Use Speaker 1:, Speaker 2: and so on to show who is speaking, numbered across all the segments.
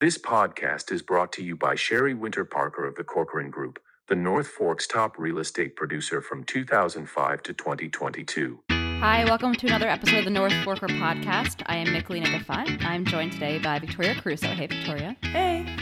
Speaker 1: This podcast is brought to you by Sherry Winter Parker of the Corcoran Group, the North Fork's top real estate producer from 2005 to 2022.
Speaker 2: Hi, welcome to another episode of the North Forker podcast. I am Nicolina Defant. I'm joined today by Victoria Caruso. Hey, Victoria.
Speaker 3: Hey.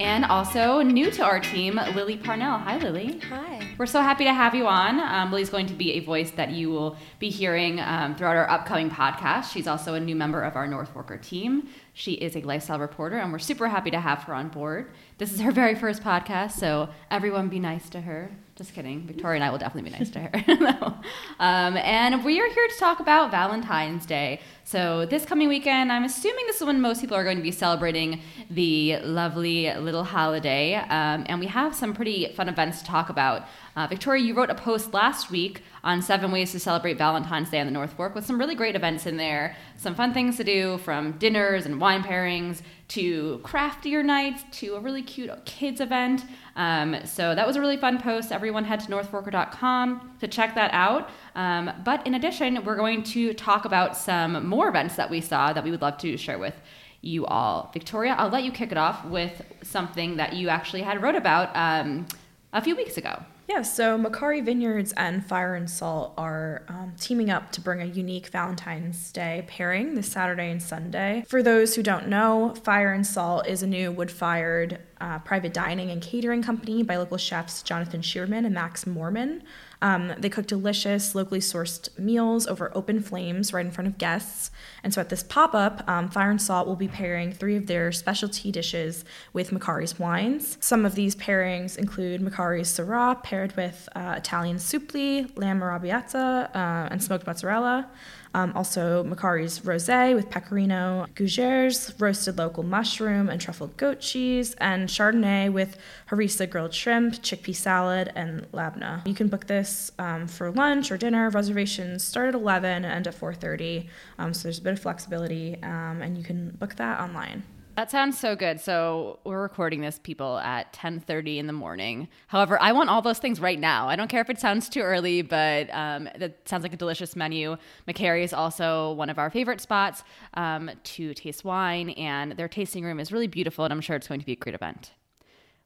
Speaker 2: And also new to our team, Lily Parnell. Hi, Lily.
Speaker 3: Hi.
Speaker 2: We're so happy to have you on. Um, Lily's going to be a voice that you will be hearing um, throughout our upcoming podcast. She's also a new member of our North Forker team. She is a lifestyle reporter, and we're super happy to have her on board. This is her very first podcast, so everyone be nice to her. Just kidding. Victoria and I will definitely be nice to her. um, and we are here to talk about Valentine's Day. So, this coming weekend, I'm assuming this is when most people are going to be celebrating the lovely little holiday. Um, and we have some pretty fun events to talk about. Uh, Victoria, you wrote a post last week on seven ways to celebrate Valentine's Day on the North Fork with some really great events in there. Some fun things to do from dinners and wine pairings to craftier nights to a really cute kids event. Um, so that was a really fun post. Everyone head to northforker.com to check that out. Um, but in addition, we're going to talk about some more events that we saw that we would love to share with you all. Victoria, I'll let you kick it off with something that you actually had wrote about um, a few weeks ago.
Speaker 3: Yeah, so Macari Vineyards and Fire and Salt are um, teaming up to bring a unique Valentine's Day pairing this Saturday and Sunday. For those who don't know, Fire and Salt is a new wood fired uh, private dining and catering company by local chefs Jonathan Shearman and Max Morman. Um, they cook delicious, locally sourced meals over open flames right in front of guests. And so at this pop up, um, Fire and Salt will be pairing three of their specialty dishes with Macari's wines. Some of these pairings include Macari's Syrah paired with uh, Italian supli, lamb arrabbiata, uh, and smoked mozzarella. Um, also, Macari's Rosé with Pecorino, Gougères roasted local mushroom and truffled goat cheese, and Chardonnay with harissa grilled shrimp, chickpea salad, and labna. You can book this um, for lunch or dinner. Reservations start at 11 and end at 4:30, um, so there's a bit of flexibility, um, and you can book that online.
Speaker 2: That sounds so good. So we're recording this, people, at 10:30 in the morning. However, I want all those things right now. I don't care if it sounds too early, but um, that sounds like a delicious menu. Macari is also one of our favorite spots um, to taste wine, and their tasting room is really beautiful, and I'm sure it's going to be a great event.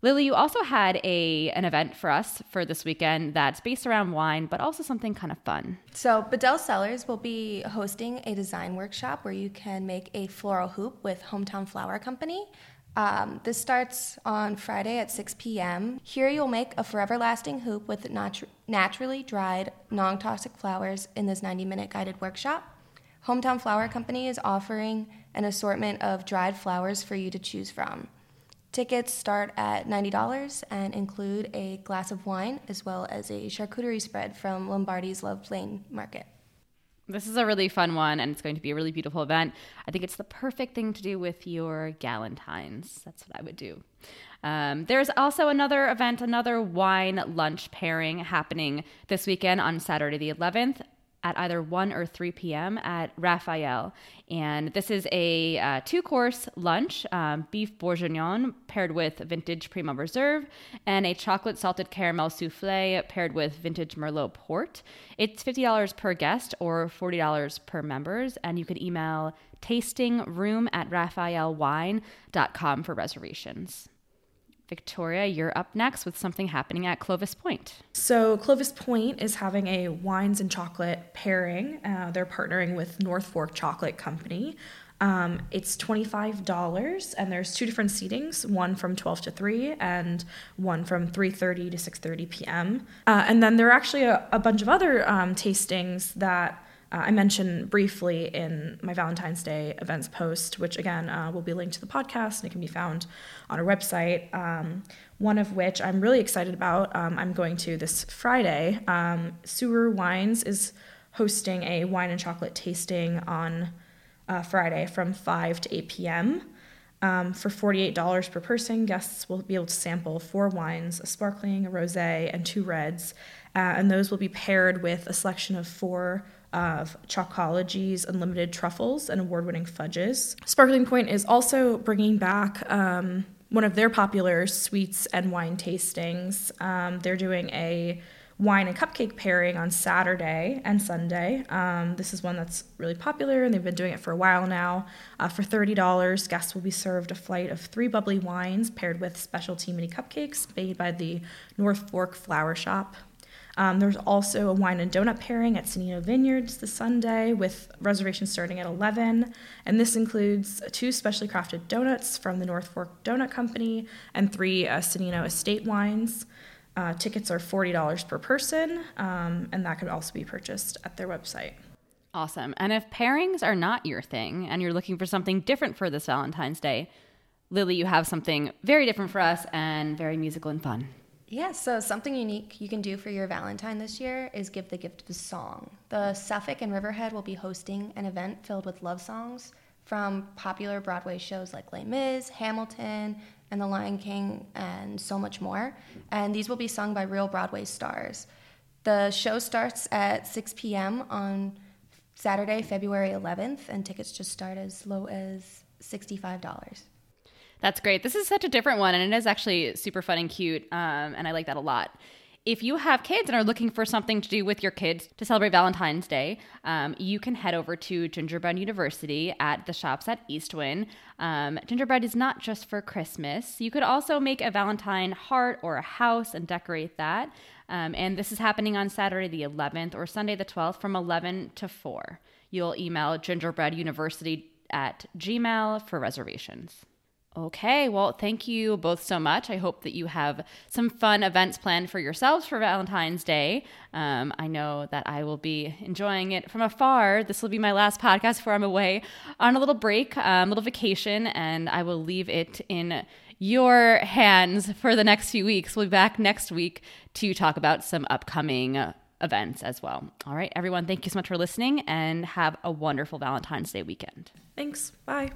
Speaker 2: Lily, you also had a an event for us for this weekend that's based around wine, but also something kind of fun.
Speaker 4: So, Bedell Cellars will be hosting a design workshop where you can make a floral hoop with Hometown Flower Company. Um, this starts on Friday at 6 p.m. Here you'll make a forever lasting hoop with natu- naturally dried, non toxic flowers in this 90 minute guided workshop. Hometown Flower Company is offering an assortment of dried flowers for you to choose from. Tickets start at $90 and include a glass of wine as well as a charcuterie spread from Lombardi's Love Lane Market.
Speaker 2: This is a really fun one, and it's going to be a really beautiful event. I think it's the perfect thing to do with your Galentines. That's what I would do. Um, there's also another event, another wine lunch pairing happening this weekend on Saturday the 11th at either 1 or 3 p.m. at Raphael. And this is a uh, two course lunch um, beef bourguignon paired with vintage Primo Reserve, and a chocolate salted caramel souffle paired with vintage Merlot port. It's $50 per guest or $40 per members, and you can email tastingroom at raphaelwine.com for reservations. Victoria, you're up next with something happening at Clovis Point.
Speaker 3: So, Clovis Point is having a wines and chocolate pairing. Uh, they're partnering with North Fork Chocolate Company. Um, it's $25 and there's two different seatings, one from 12 to 3 and one from 3.30 to 6.30 p.m. Uh, and then there are actually a, a bunch of other um, tastings that I mentioned briefly in my Valentine's Day events post, which again uh, will be linked to the podcast and it can be found on our website. Um, one of which I'm really excited about. Um, I'm going to this Friday. Um, Suhru Wines is hosting a wine and chocolate tasting on uh, Friday from 5 to 8 p.m. Um, for $48 per person, guests will be able to sample four wines a sparkling, a rose, and two reds. Uh, and those will be paired with a selection of four of Chocology's Unlimited Truffles and award winning fudges. Sparkling Pointe is also bringing back um, one of their popular sweets and wine tastings. Um, they're doing a wine and cupcake pairing on Saturday and Sunday. Um, this is one that's really popular, and they've been doing it for a while now. Uh, for $30, guests will be served a flight of three bubbly wines paired with specialty mini cupcakes made by the North Fork Flower Shop. Um, there's also a wine and donut pairing at Sannino Vineyards this Sunday with reservations starting at 11. And this includes two specially crafted donuts from the North Fork Donut Company and three uh, Sannino Estate wines. Uh, tickets are $40 per person, um, and that could also be purchased at their website.
Speaker 2: Awesome. And if pairings are not your thing and you're looking for something different for this Valentine's Day, Lily, you have something very different for us and very musical and fun.
Speaker 4: Yeah, so something unique you can do for your Valentine this year is give the gift of a song. The Suffolk and Riverhead will be hosting an event filled with love songs from popular Broadway shows like Les Mis, Hamilton, and The Lion King, and so much more. And these will be sung by real Broadway stars. The show starts at 6 p.m. on Saturday, February 11th, and tickets just start as low as $65.
Speaker 2: That's great. This is such a different one, and it is actually super fun and cute, um, and I like that a lot. If you have kids and are looking for something to do with your kids to celebrate Valentine's Day, um, you can head over to Gingerbread University at the shops at East Wind. Um, gingerbread is not just for Christmas. You could also make a Valentine heart or a house and decorate that. Um, and this is happening on Saturday the 11th or Sunday the 12th from 11 to 4. You'll email gingerbreaduniversity at gmail for reservations. Okay, well, thank you both so much. I hope that you have some fun events planned for yourselves for Valentine's Day. Um, I know that I will be enjoying it from afar. This will be my last podcast before I'm away on a little break, a um, little vacation, and I will leave it in your hands for the next few weeks. We'll be back next week to talk about some upcoming events as well. All right, everyone, thank you so much for listening and have a wonderful Valentine's Day weekend.
Speaker 3: Thanks. Bye.